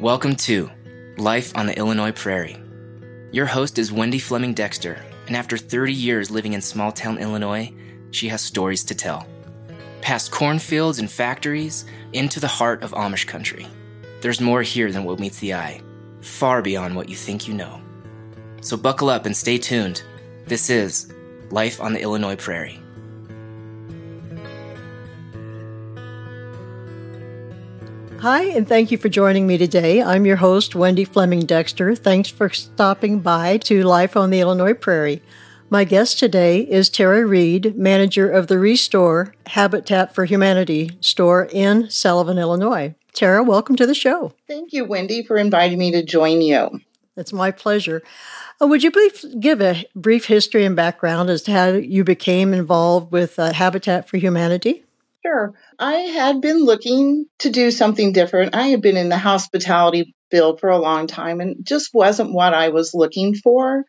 Welcome to Life on the Illinois Prairie. Your host is Wendy Fleming Dexter, and after 30 years living in small town Illinois, she has stories to tell. Past cornfields and factories, into the heart of Amish country. There's more here than what meets the eye, far beyond what you think you know. So buckle up and stay tuned. This is Life on the Illinois Prairie. Hi, and thank you for joining me today. I'm your host, Wendy Fleming Dexter. Thanks for stopping by to Life on the Illinois Prairie. My guest today is Tara Reed, manager of the Restore Habitat for Humanity store in Sullivan, Illinois. Tara, welcome to the show. Thank you, Wendy, for inviting me to join you. It's my pleasure. Uh, would you please give a brief history and background as to how you became involved with uh, Habitat for Humanity? Sure. I had been looking to do something different. I had been in the hospitality field for a long time and just wasn't what I was looking for.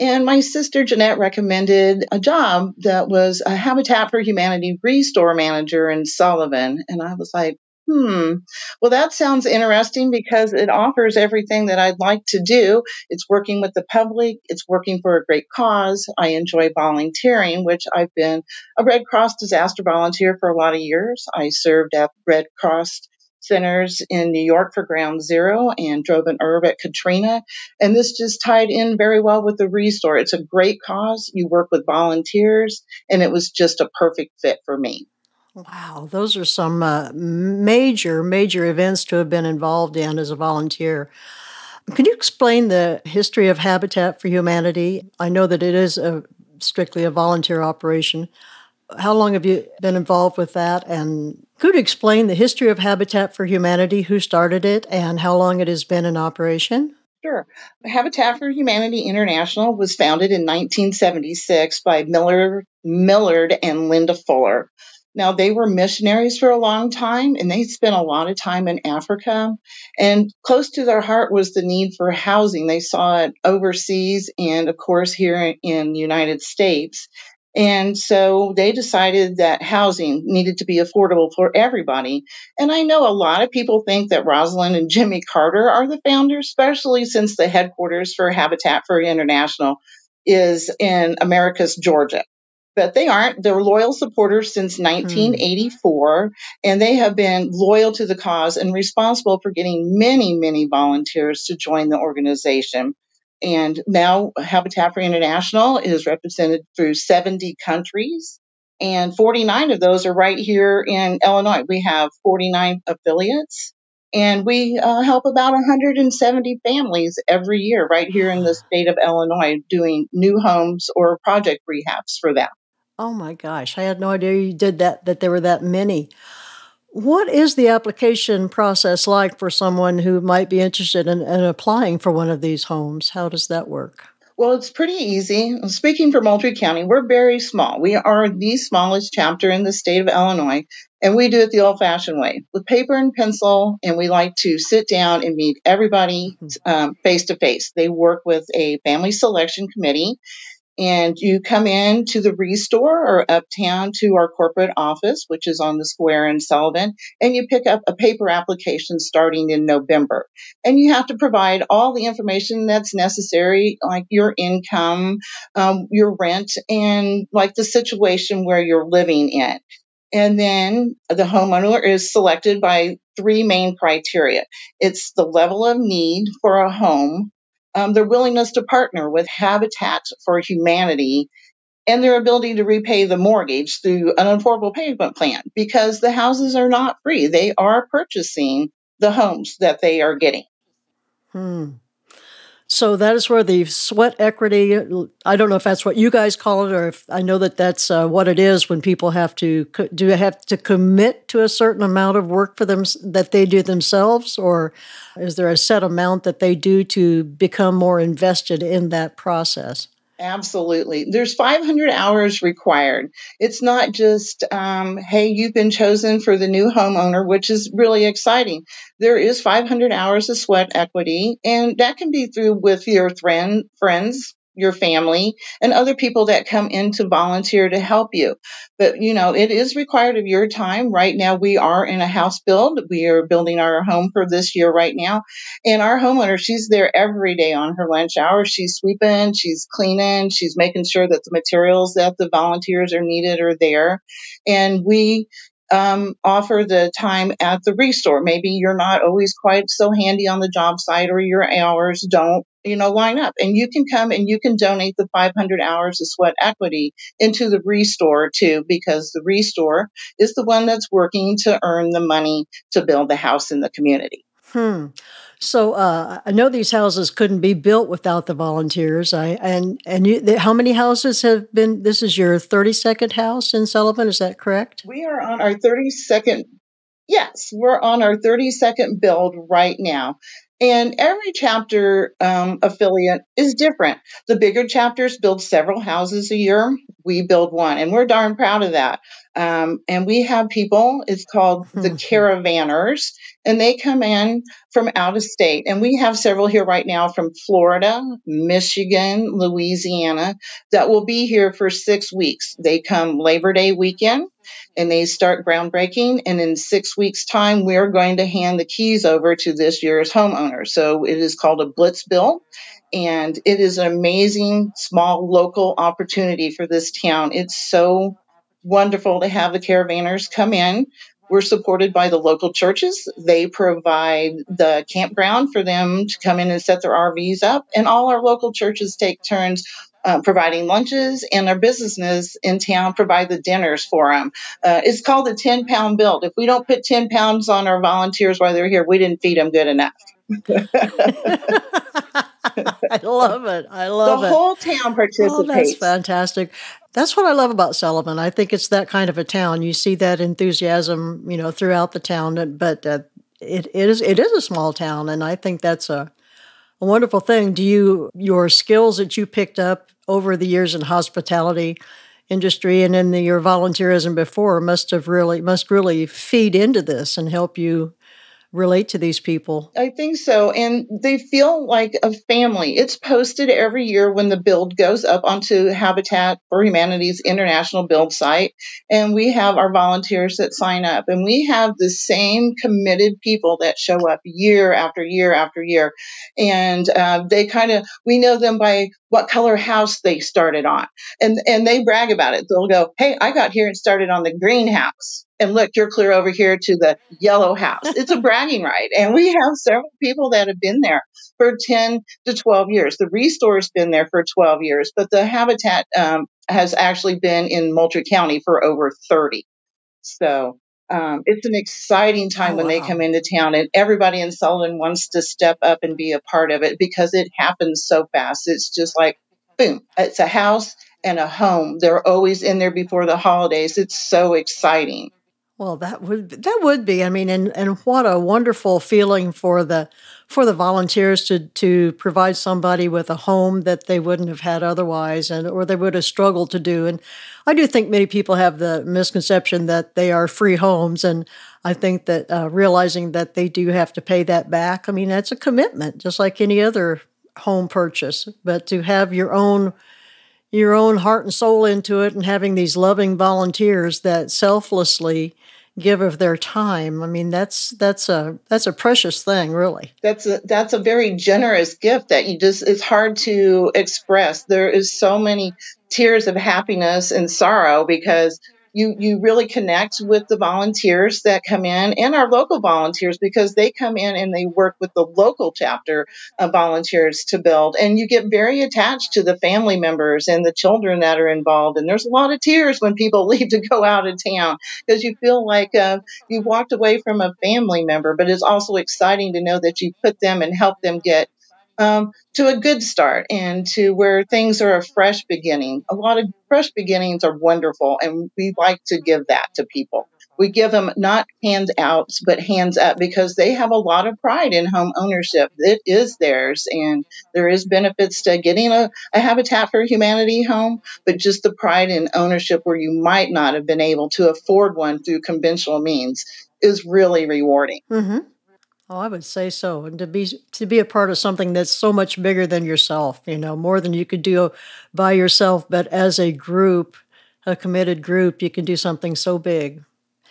And my sister Jeanette recommended a job that was a Habitat for Humanity restore manager in Sullivan. And I was like, Hmm. Well, that sounds interesting because it offers everything that I'd like to do. It's working with the public, it's working for a great cause. I enjoy volunteering, which I've been a Red Cross disaster volunteer for a lot of years. I served at Red Cross centers in New York for Ground Zero and drove an herb at Katrina. And this just tied in very well with the Restore. It's a great cause. You work with volunteers, and it was just a perfect fit for me. Wow, those are some uh, major, major events to have been involved in as a volunteer. Can you explain the history of Habitat for Humanity? I know that it is a, strictly a volunteer operation. How long have you been involved with that? And could you explain the history of Habitat for Humanity, who started it, and how long it has been in operation? Sure. Habitat for Humanity International was founded in 1976 by Miller, Millard and Linda Fuller. Now, they were missionaries for a long time and they spent a lot of time in Africa. And close to their heart was the need for housing. They saw it overseas and, of course, here in the United States. And so they decided that housing needed to be affordable for everybody. And I know a lot of people think that Rosalynn and Jimmy Carter are the founders, especially since the headquarters for Habitat for International is in Americus, Georgia but they aren't. They're loyal supporters since 1984, mm. and they have been loyal to the cause and responsible for getting many, many volunteers to join the organization. And now Habitat for International is represented through 70 countries, and 49 of those are right here in Illinois. We have 49 affiliates. And we uh, help about 170 families every year right here in the state of Illinois doing new homes or project rehabs for them. Oh my gosh, I had no idea you did that, that there were that many. What is the application process like for someone who might be interested in, in applying for one of these homes? How does that work? Well, it's pretty easy. Speaking for Moultrie County, we're very small. We are the smallest chapter in the state of Illinois, and we do it the old fashioned way with paper and pencil. And we like to sit down and meet everybody mm-hmm. um, face to face. They work with a family selection committee, and you come in to the Restore or uptown to our corporate office, which is on the square in Sullivan, and you pick up a paper application starting in November. And you have to provide all the information that's necessary, like your income, um, your rent, and like the situation where you're living in. And then the homeowner is selected by three main criteria. It's the level of need for a home, um, their willingness to partner with Habitat for Humanity and their ability to repay the mortgage through an affordable payment plan because the houses are not free. They are purchasing the homes that they are getting. Hmm. So that is where the sweat equity, I don't know if that's what you guys call it or if I know that that's uh, what it is when people have to, do have to commit to a certain amount of work for them that they do themselves or is there a set amount that they do to become more invested in that process? Absolutely. There's 500 hours required. It's not just, um, hey, you've been chosen for the new homeowner, which is really exciting. There is 500 hours of sweat equity, and that can be through with your friend, friends, your family, and other people that come in to volunteer to help you. But, you know, it is required of your time. Right now, we are in a house build. We are building our home for this year right now. And our homeowner, she's there every day on her lunch hour. She's sweeping, she's cleaning, she's making sure that the materials that the volunteers are needed are there. And we um, offer the time at the restore. Maybe you're not always quite so handy on the job site or your hours don't, you know, line up. And you can come and you can donate the 500 hours of sweat equity into the restore too, because the restore is the one that's working to earn the money to build the house in the community. Hmm. So uh, I know these houses couldn't be built without the volunteers. I and and you, the, how many houses have been? This is your thirty second house in Sullivan. Is that correct? We are on our thirty second. Yes, we're on our thirty second build right now. And every chapter um, affiliate is different. The bigger chapters build several houses a year. We build one, and we're darn proud of that. Um, and we have people, it's called the caravanners, and they come in from out of state. And we have several here right now from Florida, Michigan, Louisiana that will be here for six weeks. They come Labor Day weekend and they start groundbreaking. And in six weeks' time, we're going to hand the keys over to this year's homeowner. So it is called a Blitz Build. And it is an amazing small local opportunity for this town. It's so wonderful to have the caravanners come in. We're supported by the local churches. They provide the campground for them to come in and set their RVs up. And all our local churches take turns uh, providing lunches, and our businesses in town provide the dinners for them. Uh, it's called the 10 pound build. If we don't put 10 pounds on our volunteers while they're here, we didn't feed them good enough. I love it. I love the it. The whole town participates. Oh, that's fantastic. That's what I love about Sullivan. I think it's that kind of a town. You see that enthusiasm, you know, throughout the town. But uh, it, it is it is a small town, and I think that's a a wonderful thing. Do you your skills that you picked up over the years in hospitality industry and in the, your volunteerism before must have really must really feed into this and help you relate to these people? I think so. And they feel like a family. It's posted every year when the build goes up onto Habitat for Humanity's international build site. And we have our volunteers that sign up. And we have the same committed people that show up year after year after year. And uh, they kind of, we know them by what color house they started on. And, and they brag about it. They'll go, Hey, I got here and started on the greenhouse and look, you're clear over here to the yellow house. It's a bragging right. And we have several people that have been there for 10 to 12 years. The Restore's been there for 12 years, but the Habitat um, has actually been in Moultrie County for over 30. So um, it's an exciting time oh, when wow. they come into town, and everybody in Sullivan wants to step up and be a part of it because it happens so fast. It's just like, boom, it's a house and a home. They're always in there before the holidays. It's so exciting. Well, that would that would be. I mean, and and what a wonderful feeling for the for the volunteers to to provide somebody with a home that they wouldn't have had otherwise, and or they would have struggled to do. And I do think many people have the misconception that they are free homes, and I think that uh, realizing that they do have to pay that back. I mean, that's a commitment, just like any other home purchase. But to have your own your own heart and soul into it and having these loving volunteers that selflessly give of their time. I mean, that's that's a that's a precious thing, really. That's a that's a very generous gift that you just it's hard to express. There is so many tears of happiness and sorrow because you you really connect with the volunteers that come in and our local volunteers because they come in and they work with the local chapter of volunteers to build. And you get very attached to the family members and the children that are involved. And there's a lot of tears when people leave to go out of town because you feel like uh, you walked away from a family member but it's also exciting to know that you put them and help them get um, to a good start and to where things are a fresh beginning. A lot of fresh beginnings are wonderful, and we like to give that to people. We give them not handouts, but hands up because they have a lot of pride in home ownership. It is theirs, and there is benefits to getting a, a Habitat for Humanity home, but just the pride in ownership where you might not have been able to afford one through conventional means is really rewarding. Mm-hmm. Oh, I would say so. And to be to be a part of something that's so much bigger than yourself, you know, more than you could do by yourself, but as a group, a committed group, you can do something so big.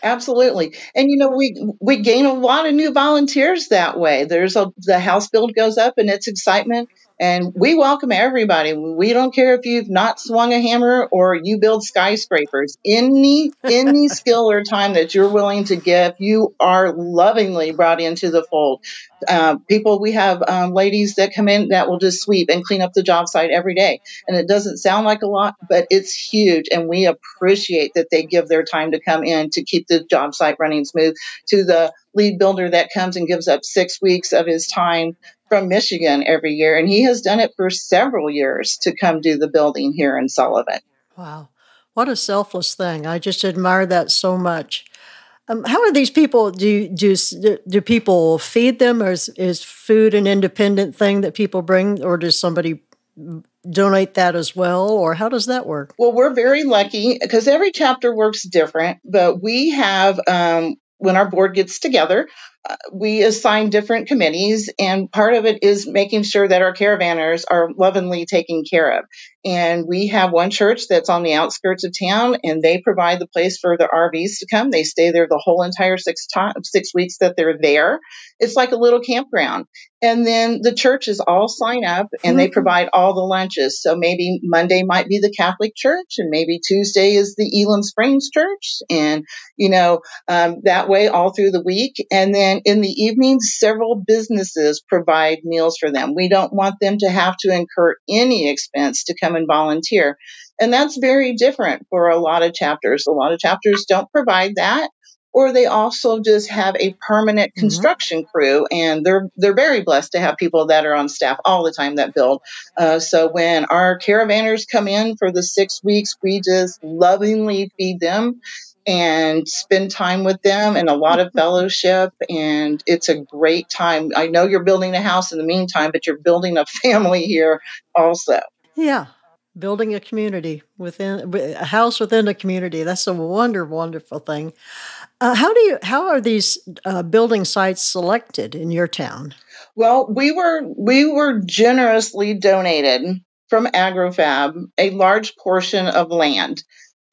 Absolutely. And you know, we we gain a lot of new volunteers that way. There's a the house build goes up and it's excitement and we welcome everybody. We don't care if you've not swung a hammer or you build skyscrapers. Any any skill or time that you're willing to give, you are lovingly brought into the fold. Uh, people, we have um, ladies that come in that will just sweep and clean up the job site every day. And it doesn't sound like a lot, but it's huge. And we appreciate that they give their time to come in to keep the job site running smooth. To the lead builder that comes and gives up six weeks of his time from Michigan every year, and he has done it for several years to come do the building here in Sullivan. Wow. What a selfless thing. I just admire that so much. Um, how are these people? Do, do do people feed them, or is, is food an independent thing that people bring, or does somebody donate that as well, or how does that work? Well, we're very lucky because every chapter works different, but we have um, when our board gets together, uh, we assign different committees, and part of it is making sure that our caravanners are lovingly taken care of. And we have one church that's on the outskirts of town, and they provide the place for the RVs to come. They stay there the whole entire six time, six weeks that they're there. It's like a little campground. And then the churches all sign up and mm-hmm. they provide all the lunches. So maybe Monday might be the Catholic Church, and maybe Tuesday is the Elam Springs Church, and you know um, that way all through the week. And then in the evenings, several businesses provide meals for them. We don't want them to have to incur any expense to come come and volunteer. And that's very different for a lot of chapters. A lot of chapters don't provide that or they also just have a permanent mm-hmm. construction mm-hmm. crew and they're they're very blessed to have people that are on staff all the time that build uh, so when our caravanners come in for the six weeks we just lovingly feed them and spend time with them and a lot of fellowship and it's a great time i know you're building a house in the meantime but you're building a family here also yeah building a community within a house within a community. That's a wonder, wonderful thing. Uh, how do you? How are these uh, building sites selected in your town? Well, we were we were generously donated from AgriFab a large portion of land,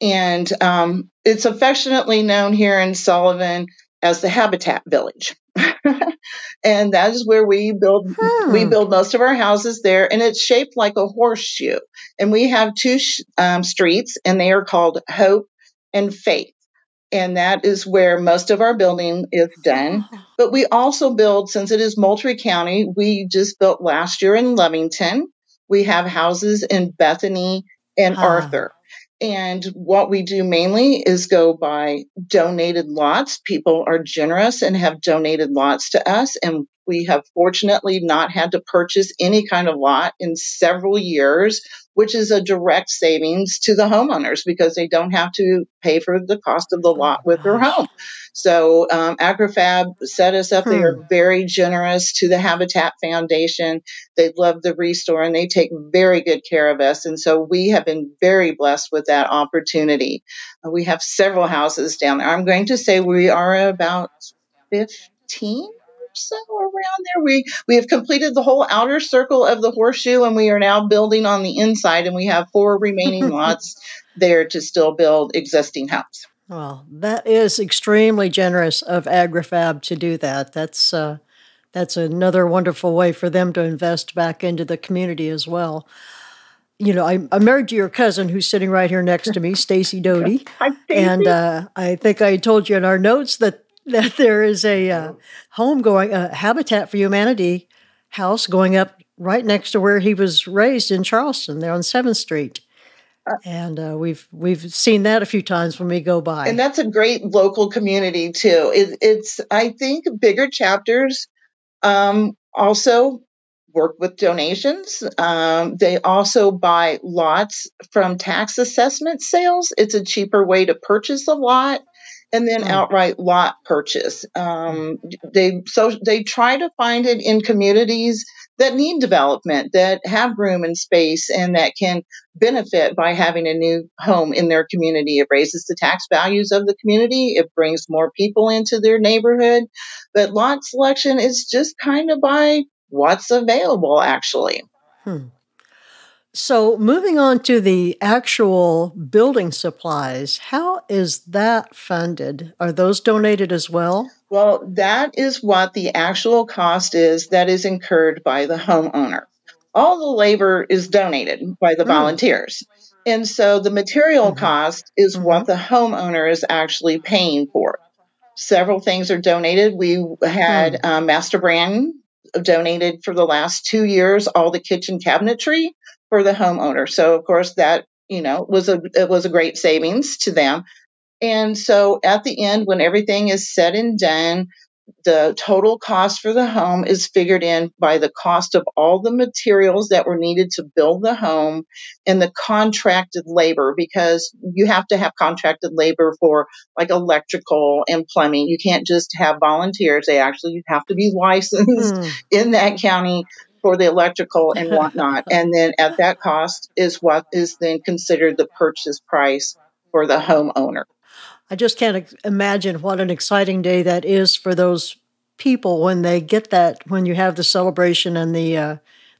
and um, it's affectionately known here in Sullivan as the Habitat Village. and that is where we build hmm. we build most of our houses there and it's shaped like a horseshoe and we have two sh- um, streets and they are called hope and faith and that is where most of our building is done but we also build since it is moultrie county we just built last year in lovington we have houses in bethany and huh. arthur and what we do mainly is go by donated lots. People are generous and have donated lots to us. And we have fortunately not had to purchase any kind of lot in several years which is a direct savings to the homeowners because they don't have to pay for the cost of the oh lot with their home. So um, AgriFab set us up. Hmm. They are very generous to the Habitat Foundation. They love the restore and they take very good care of us. And so we have been very blessed with that opportunity. Uh, we have several houses down there. I'm going to say we are about 15 so around there. We we have completed the whole outer circle of the horseshoe, and we are now building on the inside, and we have four remaining lots there to still build existing homes. Well, that is extremely generous of AgriFab to do that. That's uh, that's another wonderful way for them to invest back into the community as well. You know, I, I'm married to your cousin who's sitting right here next to me, Stacy Doty. Hi, And uh, I think I told you in our notes that that there is a uh, home going, a Habitat for Humanity house going up right next to where he was raised in Charleston, there on Seventh Street. Uh, and uh, we've we've seen that a few times when we go by. And that's a great local community too. It, it's I think bigger chapters um, also work with donations. Um, they also buy lots from tax assessment sales. It's a cheaper way to purchase a lot and then mm. outright lot purchase. Um, they so they try to find it in communities that need development, that have room and space, and that can benefit by having a new home in their community. It raises the tax values of the community. It brings more people into their neighborhood. But lot selection is just kind of by what's available, actually. Hmm. So, moving on to the actual building supplies, how is that funded? Are those donated as well? Well, that is what the actual cost is that is incurred by the homeowner. All the labor is donated by the mm. volunteers. And so the material mm-hmm. cost is mm-hmm. what the homeowner is actually paying for. Several things are donated. We had mm. um, Master Brand donated for the last two years all the kitchen cabinetry for the homeowner. So of course that you know was a it was a great savings to them. And so at the end, when everything is said and done, the total cost for the home is figured in by the cost of all the materials that were needed to build the home and the contracted labor because you have to have contracted labor for like electrical and plumbing. You can't just have volunteers. They actually have to be licensed mm. in that county for the electrical and whatnot. and then at that cost is what is then considered the purchase price for the homeowner. I just can't imagine what an exciting day that is for those people when they get that, when you have the celebration and the, uh,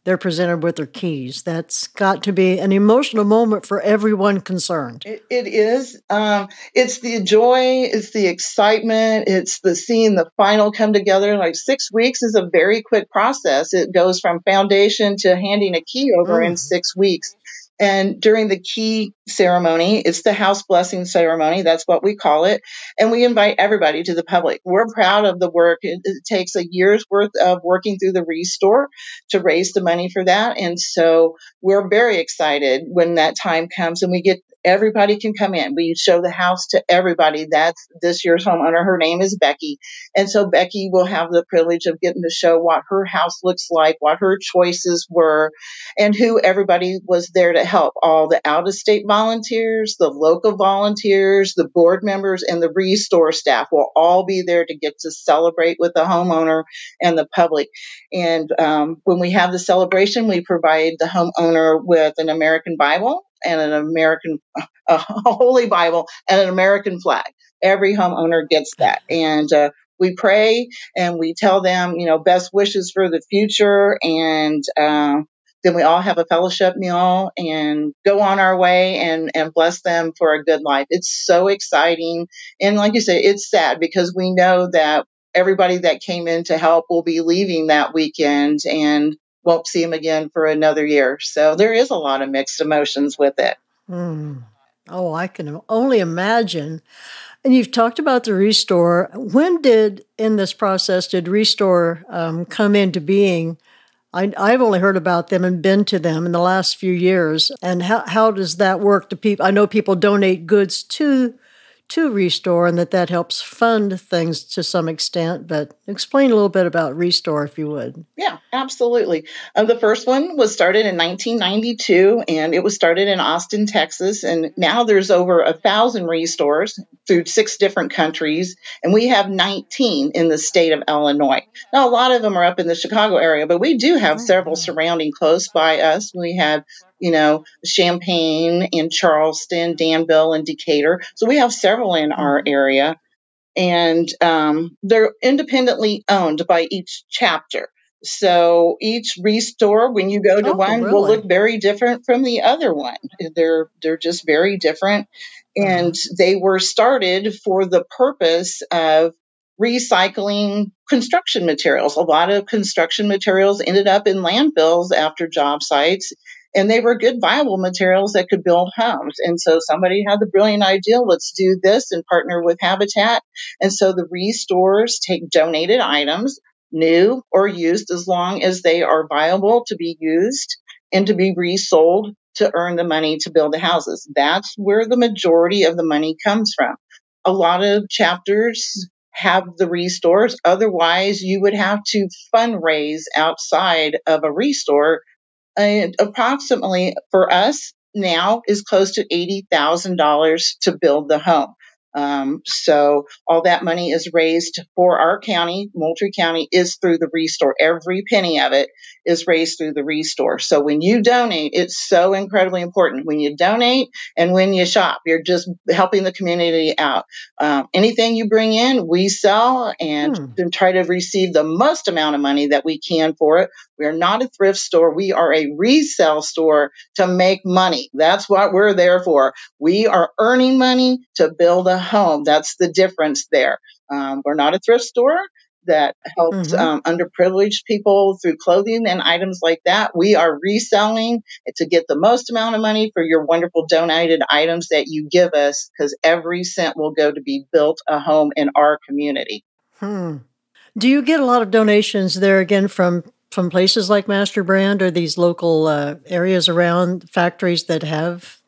they're presented with their keys. That's got to be an emotional moment for everyone concerned. it, it is. Um, it's the joy, it's the excitement, it's the seeing the final come together. Like six weeks is a very quick process. It goes from foundation to handing a key over mm. in six weeks. And during the key ceremony, it's the house blessing ceremony. That's what we call it. And we invite everybody to the public. We're proud of the work. It, it, takes a year's worth of working through the Restore to raise the money for that. And so we're very excited when that time comes and we get everybody can come in. We show the house to everybody. That's this year's homeowner. Her name is Becky. And so Becky will have the privilege of getting to show what her house looks like, what her choices were, and who everybody was there to help. All the out of state volunteers, the local volunteers, the board members, and the restore staff will all be there to get to celebrate with the homeowner and the public. And um, when we have the celebration, we provide the homeowner with an American Bible and an American, a Holy Bible and an American flag. Every homeowner gets that. And uh, we pray and we tell them, you know, best wishes for the future. And uh, then we all have a fellowship meal and go on our way and, and bless them for a good life. It's so exciting. And like you said, it's sad because we know that everybody that came in to help will be leaving that weekend and won't see them again for another year. So there is a lot of mixed emotions with it. Mm. Oh, I can only imagine. And you've talked about the Restore. When did, in this process, did Restore um, come into being? I, have only heard about them and been to them in the last few years. And how, how does that work? To people, I know people donate goods to to Restore and that that helps fund things to some extent. But explain a little bit about Restore, if you would. Yeah, absolutely. Uh, the first one was started in 1992 and it was started in Austin, Texas. And now there's over a thousand Restores through six different countries. And we have 19 in the state of Illinois. Now, a lot of them are up in the Chicago area, but we do have several surrounding close by us. We have you know, Champaign and Charleston, Danville, and Decatur. So we have several in our mm-hmm. area, and um, they're independently owned by each chapter. So each restore, when you go to oh, one, really? will look very different from the other one. They're they're just very different, and mm-hmm. they were started for the purpose of recycling construction materials. A lot of construction materials ended up in landfills after job sites and they were good viable materials that could build homes. And so somebody had the brilliant idea, let's do this and partner with Habitat. And so the restores take donated items, new or used, as long as they are viable to be used and to be resold to earn the money to build the houses. That's where the majority of the money comes from. A lot of chapters have the restores. Otherwise, you would have to fundraise outside of a restore and approximately for us now is close to $80,000 to build the home. Um, so all that money is raised for our county. Moultrie County is through the Restore. Every penny of it is raised through the Restore. So when you donate, it's so incredibly important. When you donate and when you shop, you're just helping the community out. Um, anything you bring in, we sell and hmm. try to receive the most amount of money that we can for it. We are not a thrift store. We are a resale store to make money. That's what we're there for. We are earning money to build a home. That's the difference there. Um, we're not a thrift store that helps mm-hmm. um, underprivileged people through clothing and items like that. We are reselling to get the most amount of money for your wonderful donated items that you give us because every cent will go to be built a home in our community. Hmm. Do you get a lot of donations there again from from places like Master Brand or these local uh, areas around factories that have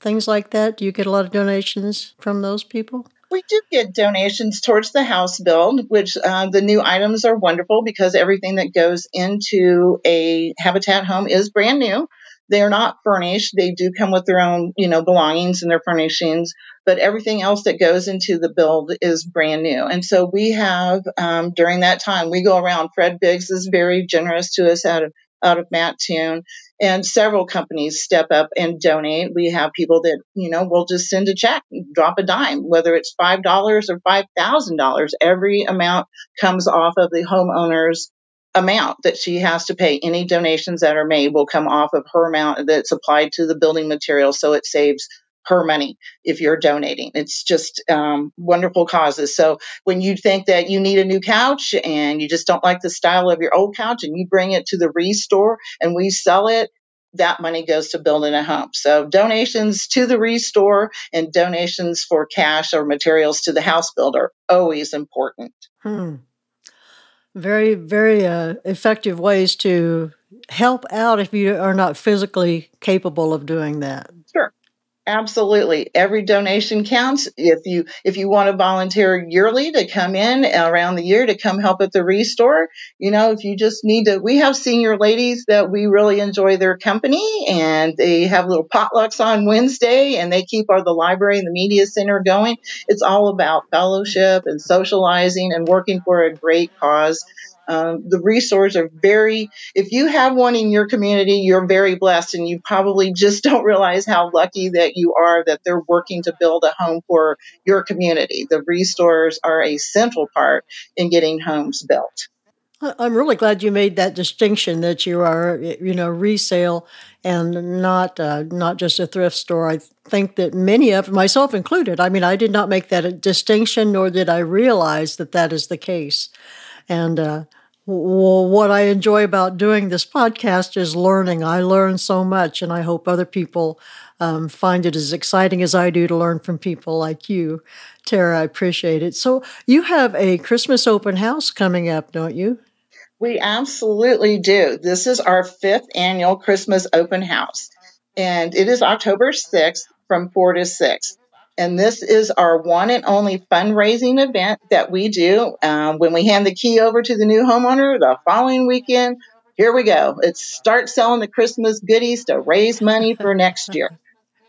things like that? Do you get a lot of donations from those people? We do get donations towards the house build, which uh, the new items are wonderful because everything that goes into a habitat home is brand new. They are not furnished. They do come with their own, you know, belongings and their furnishings, but everything else that goes into the build is brand new. And so we have, um, during that time, we go around. Fred Biggs is very generous to us out of out of Mattoon, and several companies step up and donate. We have people that you know will just send a check, drop a dime, whether it's five dollars or five thousand dollars. Every amount comes off of the homeowner's amount that she has to pay. Any donations that are made will come off of her amount that's applied to the building material, so it saves her money if you're donating. It's just um, wonderful causes. So when you think that you need a new couch and you just don't like the style of your old couch and you bring it to the restore and we sell it, that money goes to building a home. So donations to the restore and donations for cash or materials to the house builder always important. Hmm. Very, very uh, effective ways to help out if you are not physically capable of doing that. Sure. Absolutely. Every donation counts. If you if you want to volunteer yearly to come in around the year to come help at the restore, you know, if you just need to we have senior ladies that we really enjoy their company and they have little potlucks on Wednesday and they keep our the library and the media center going. It's all about fellowship and socializing and working for a great cause. Um, the resources are very, if you have one in your community, you're very blessed and you probably just don't realize how lucky that you are that they're working to build a home for your community. The restores are a central part in getting homes built. I'm really glad you made that distinction that you are, you know, resale and not uh, not just a thrift store. I think that many of myself included. I mean, I did not make that distinction, nor did I realize that that is the case. And uh, what I enjoy about doing this podcast is learning. I learn so much, and I hope other people um, find it as exciting as I do to learn from people like you. Tara, I appreciate it. So, you have a Christmas open house coming up, don't you? We absolutely do. This is our fifth annual Christmas open house, and it is October 6th from 4 to 6. And this is our one and only fundraising event that we do. Um, when we hand the key over to the new homeowner the following weekend, here we go. It's start selling the Christmas goodies to raise money for next year.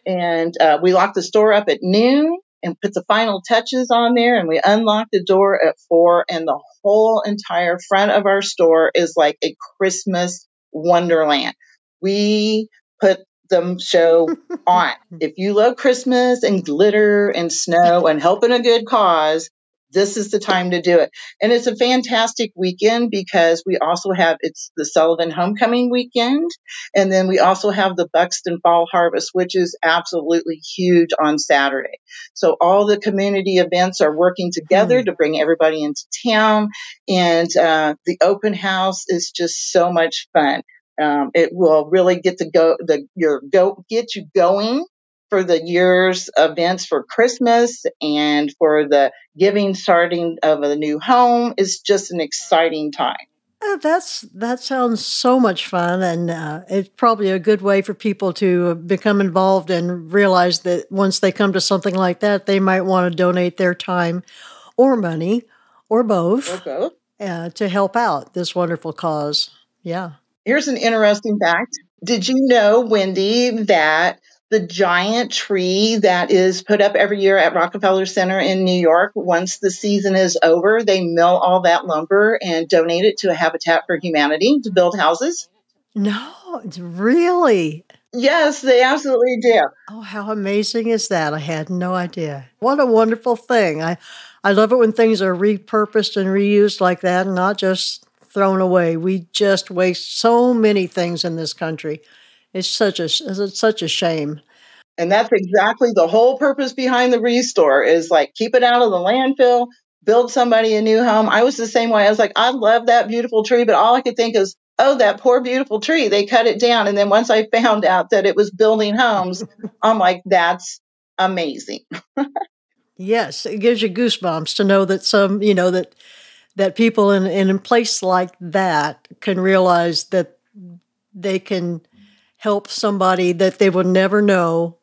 And uh, we lock the store up at noon and put the final touches on there. And we unlock the door at four, and the whole entire front of our store is like a Christmas wonderland. We put the show on. If you love Christmas and glitter and snow and helping a good cause, this is the time to do it. And it's a fantastic weekend because we also have it's the Sullivan Homecoming weekend. And then we also have the Buxton Fall Harvest, which is absolutely huge on Saturday. So all the community events are working together mm. to bring everybody into town. And uh, the open house is just so much fun. Um, it will really get to go the your go get you going for the year's events for Christmas and for the giving starting of a new home is just an exciting time. Uh, that's that sounds so much fun, and uh, it's probably a good way for people to become involved and realize that once they come to something like that, they might want to donate their time or money or both, or both. Uh, to help out this wonderful cause. Yeah. Here's an interesting fact. Did you know, Wendy, that the giant tree that is put up every year at Rockefeller Center in New York. Once the season is over, they mill all that lumber and donate it to a Habitat for Humanity to build houses. No, it's really. Yes, they absolutely do. Oh, how amazing is that? I had no idea. What a wonderful thing. I I love it when things are repurposed and reused like that and not just thrown away. We just waste so many things in this country. It's such a it's such a shame. And that's exactly the whole purpose behind the restore is like keep it out of the landfill, build somebody a new home. I was the same way. I was like, I love that beautiful tree, but all I could think is, oh, that poor beautiful tree. They cut it down. And then once I found out that it was building homes, I'm like, that's amazing. yes, it gives you goosebumps to know that some, you know, that that people in, in a place like that can realize that they can help somebody that they would never know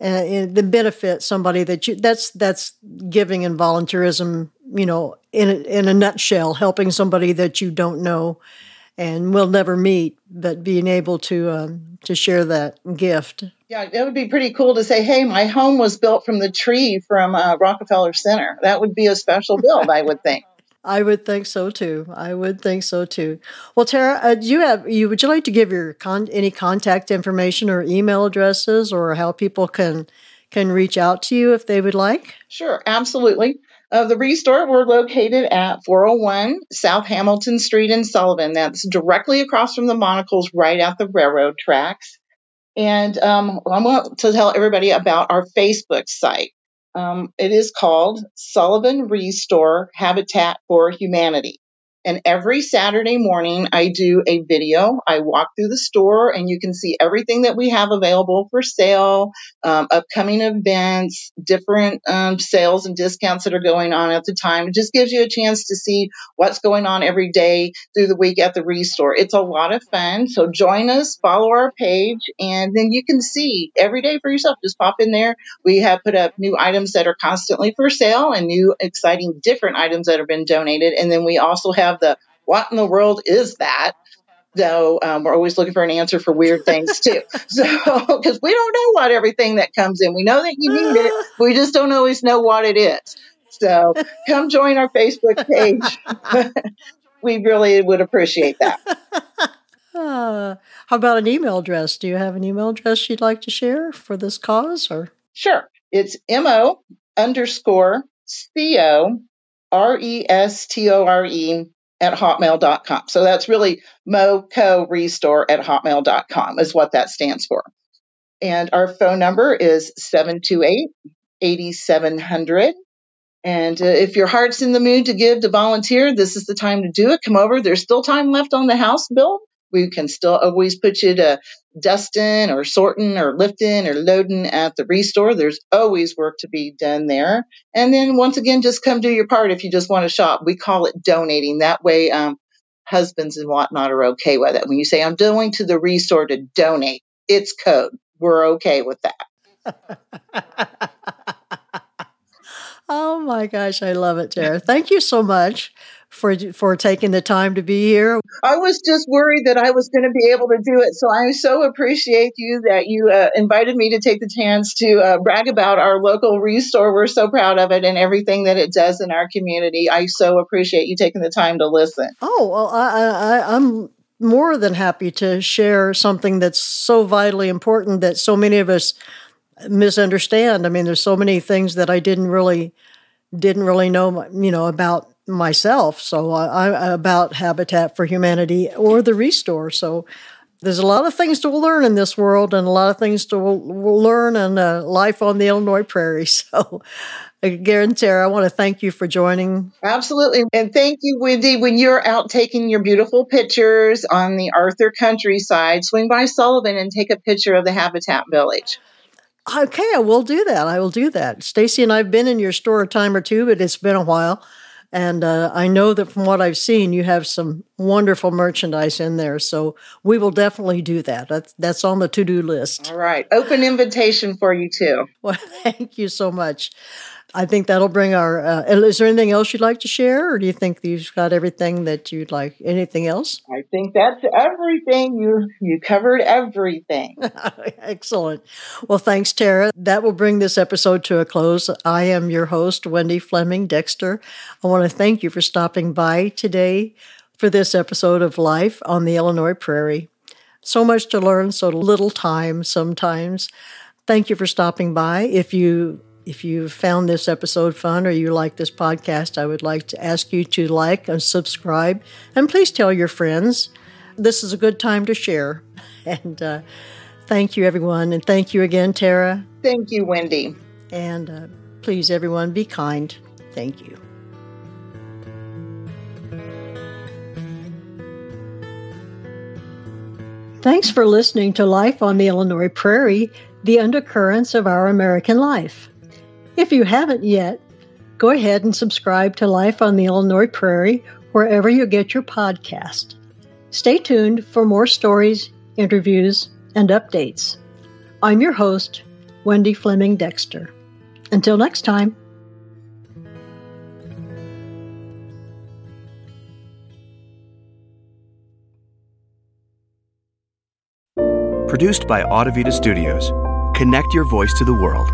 and, and benefit somebody that you that's that's giving and volunteerism you know in a, in a nutshell helping somebody that you don't know and will never meet but being able to um, to share that gift. Yeah it would be pretty cool to say hey my home was built from the tree from uh, rockefeller center. That would be a special build i would think I would think so too. I would think so too. Well, Tara, uh, do you have you would you like to give your con- any contact information or email addresses or how people can can reach out to you if they would like? Sure, absolutely. Uh, the Restore, we're located at 401 South Hamilton Street in Sullivan. That's directly across from the Monocles, right at the railroad tracks. And um, I want to tell everybody about our Facebook site. Um, it is called Sullivan Restore Habitat for Humanity. And every Saturday morning, I do a video. I walk through the store and you can see everything that we have available for sale, um, upcoming events, different um, sales and discounts that are going on at the time. It just gives you a chance to see what's going on every day through the week at the Restore. It's a lot of fun. So join us, follow our page, and then you can see every day for yourself. Just pop in there. We have put up new items that are constantly for sale and new exciting different items that have been donated. And then we also have have the what in the world is that? So um, we're always looking for an answer for weird things too. so because we don't know what everything that comes in, we know that you need it, we just don't always know what it is. So come join our Facebook page. we really would appreciate that. Uh, how about an email address? Do you have an email address you'd like to share for this cause? Or sure, it's mo underscore co R E S T O R E at hotmail.com. So that's really MoCo Restore at hotmail.com is what that stands for. And our phone number is 728 8700. And uh, if your heart's in the mood to give to volunteer, this is the time to do it. Come over. There's still time left on the house bill. We can still always put you to dusting or sorting or lifting or loading at the restore. There's always work to be done there. And then once again, just come do your part if you just want to shop. We call it donating. That way, um, husbands and whatnot are okay with it. When you say, I'm going to the restore to donate, it's code. We're okay with that. oh my gosh, I love it, Tara. Thank you so much for for taking the time to be here. I was just worried that I was going to be able to do it, so I so appreciate you that you uh, invited me to take the chance to uh, brag about our local restore. We're so proud of it and everything that it does in our community. I so appreciate you taking the time to listen. Oh well, I, I I'm more than happy to share something that's so vitally important that so many of us misunderstand. I mean, there's so many things that I didn't really didn't really know, you know, about myself. So I, I, about Habitat for Humanity or the Restore. So there's a lot of things to learn in this world and a lot of things to learn in uh, life on the Illinois prairie. So again, Tara, I want to thank you for joining. Absolutely. And thank you, Wendy. When you're out taking your beautiful pictures on the Arthur countryside, swing by Sullivan and take a picture of the Habitat Village. Okay, I will do that. I will do that. Stacy and I've been in your store a time or two, but it's been a while. And uh, I know that from what I've seen, you have some wonderful merchandise in there. So we will definitely do that. That's, that's on the to do list. All right. Open invitation for you, too. Well, thank you so much. I think that'll bring our. Uh, is there anything else you'd like to share, or do you think you've got everything that you'd like? Anything else? I think that's everything. You you covered everything. Excellent. Well, thanks, Tara. That will bring this episode to a close. I am your host, Wendy Fleming Dexter. I want to thank you for stopping by today for this episode of Life on the Illinois Prairie. So much to learn, so little time sometimes. Thank you for stopping by. If you if you found this episode fun or you like this podcast, I would like to ask you to like and subscribe, and please tell your friends. This is a good time to share. And uh, thank you, everyone, and thank you again, Tara. Thank you, Wendy. And uh, please, everyone, be kind. Thank you. Thanks for listening to Life on the Illinois Prairie, the undercurrents of our American life. If you haven't yet, go ahead and subscribe to Life on the Illinois Prairie wherever you get your podcast. Stay tuned for more stories, interviews, and updates. I'm your host, Wendy Fleming Dexter. Until next time. Produced by Audavita Studios. Connect your voice to the world.